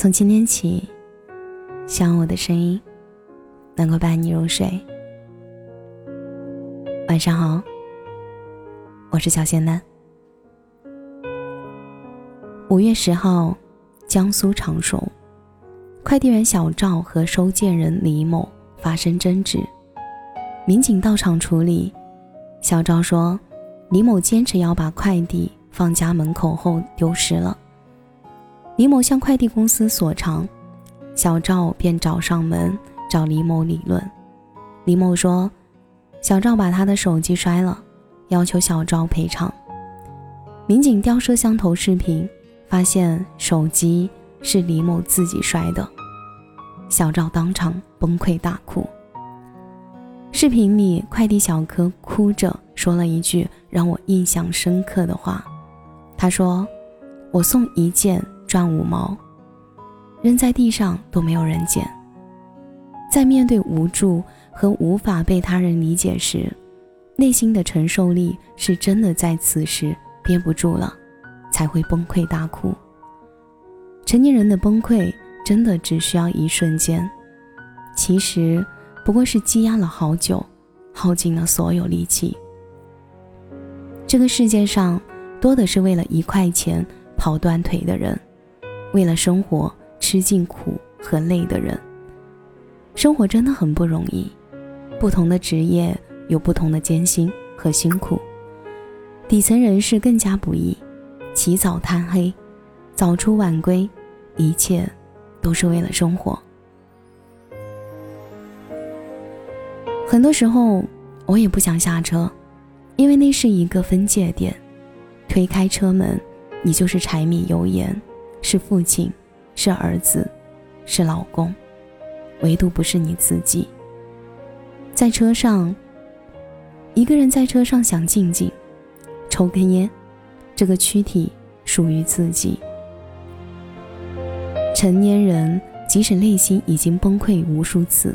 从今天起，希望我的声音能够伴你入睡。晚上好，我是小仙丹。五月十号，江苏常熟，快递员小赵和收件人李某发生争执，民警到场处理。小赵说，李某坚持要把快递放家门口后丢失了。李某向快递公司索偿，小赵便找上门找李某理论。李某说，小赵把他的手机摔了，要求小赵赔偿。民警调摄像头视频，发现手机是李某自己摔的，小赵当场崩溃大哭。视频里，快递小哥哭着说了一句让我印象深刻的话，他说：“我送一件。”赚五毛，扔在地上都没有人捡。在面对无助和无法被他人理解时，内心的承受力是真的在此时憋不住了，才会崩溃大哭。成年人的崩溃真的只需要一瞬间，其实不过是积压了好久，耗尽了所有力气。这个世界上多的是为了一块钱跑断腿的人。为了生活吃尽苦和累的人，生活真的很不容易。不同的职业有不同的艰辛和辛苦，底层人士更加不易，起早贪黑，早出晚归，一切都是为了生活。很多时候，我也不想下车，因为那是一个分界点，推开车门，你就是柴米油盐。是父亲，是儿子，是老公，唯独不是你自己。在车上，一个人在车上想静静，抽根烟，这个躯体属于自己。成年人即使内心已经崩溃无数次，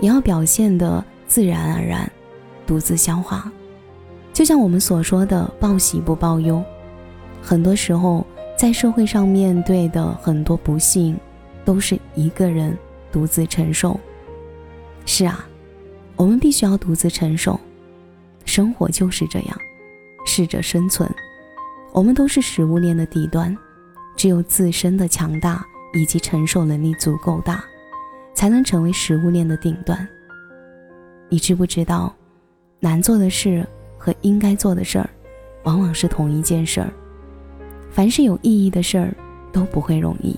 也要表现得自然而然，独自消化。就像我们所说的“报喜不报忧”，很多时候。在社会上面对的很多不幸，都是一个人独自承受。是啊，我们必须要独自承受。生活就是这样，适者生存。我们都是食物链的底端，只有自身的强大以及承受能力足够大，才能成为食物链的顶端。你知不知道，难做的事和应该做的事儿，往往是同一件事儿。凡是有意义的事儿都不会容易，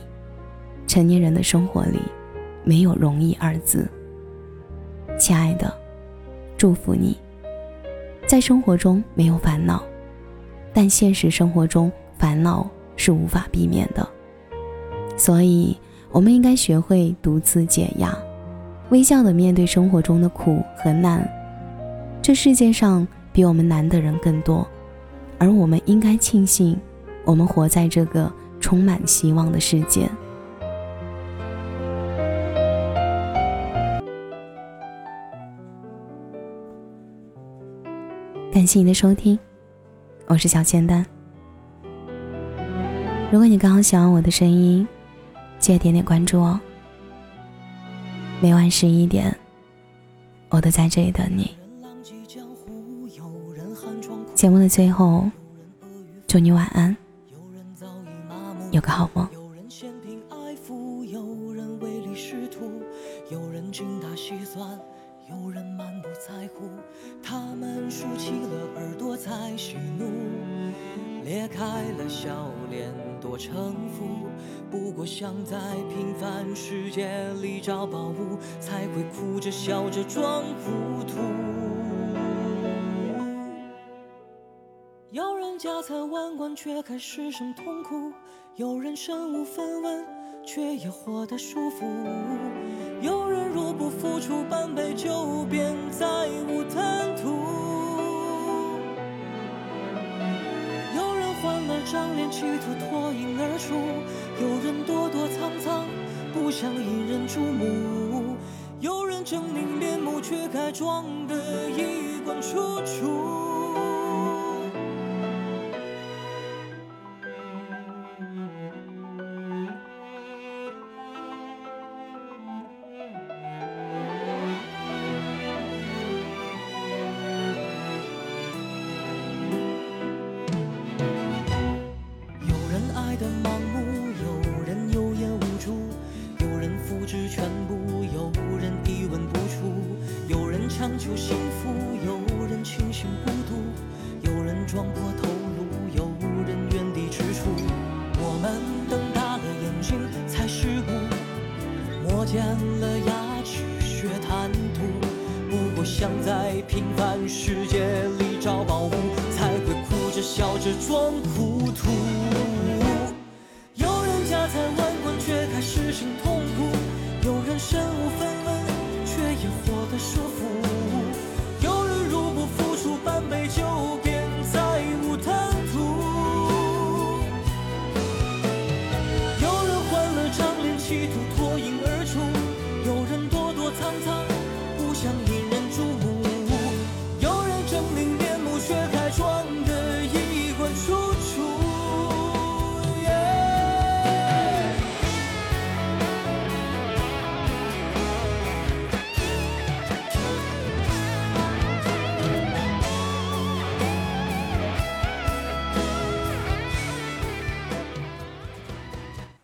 成年人的生活里没有容易二字。亲爱的，祝福你，在生活中没有烦恼，但现实生活中烦恼是无法避免的，所以我们应该学会独自解压，微笑的面对生活中的苦和难。这世界上比我们难的人更多，而我们应该庆幸。我们活在这个充满希望的世界。感谢你的收听，我是小仙丹。如果你刚好喜欢我的声音，记得点点关注哦。每晚十一点，我都在这里等你。节目的最后，祝你晚安。有个好梦。有人嫌贫爱富有人唯利是图有人精打细算有人满不在乎。他们竖起了耳朵在喜怒裂开了笑脸躲城府。不过想在平凡世界里找宝物才会哭着笑着装糊涂。家财万贯却还失声痛哭有人身无分文，却也活得舒服；有人若不付出半杯酒，便再无贪图；有人换了张脸，企图脱颖而出；有人躲躲藏藏，不想引人注目；有人狰狞面目，却该装得衣冠楚楚。们瞪大了眼睛才是物，磨尖了牙齿学贪图。不过想在平凡世界里找宝物，才会哭着笑着装糊涂。有人家财万贯却开始声痛苦，有人身无分文却也活得舒服。